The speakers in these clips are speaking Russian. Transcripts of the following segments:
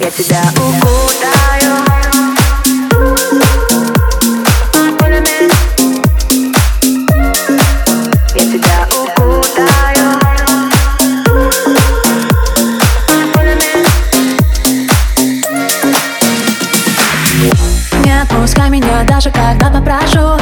Я тебя укутаю Не отпускай меня даже когда попрошу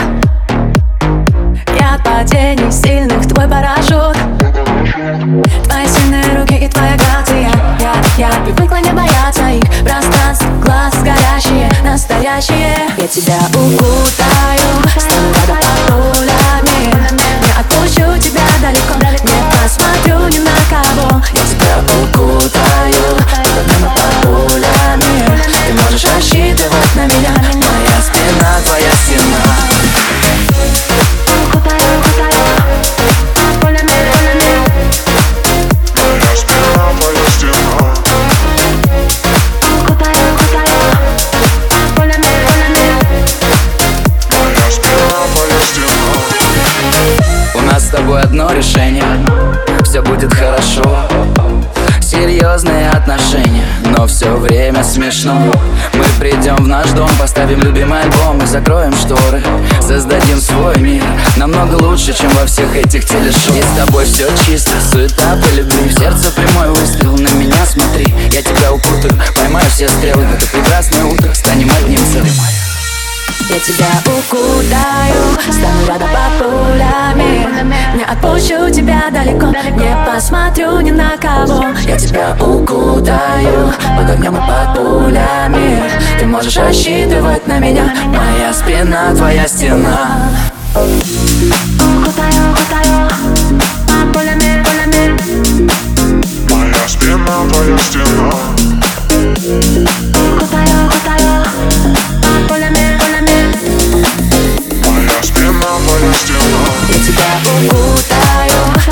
настоящие Я тебя укутаю. Стану под пулями Не отпущу тебя далеко. Не посмотрю ни на кого. Я тебя укутаю. Под огнем и под пулями Ты можешь рассчитывать с тобой одно решение. Все будет хорошо. Серьезные отношения, но все время смешно. Мы придем в наш дом, поставим любимый альбом И закроем шторы, создадим свой мир Намного лучше, чем во всех этих телешоу. И с тобой все чисто, суета по любви. В сердце прямой выстрел, на меня смотри. Я тебя укутаю, поймаю все стрелы. Это прекрасное утро тебя укутаю. Стану рада под пулями Не отпущу тебя далеко. Не посмотрю ни на кого. Я тебя укутаю. Под огнем и под пулями. Ты можешь рассчитывать на меня. Моя спина, твоя стена. Укутаю,「いつか歌うよ」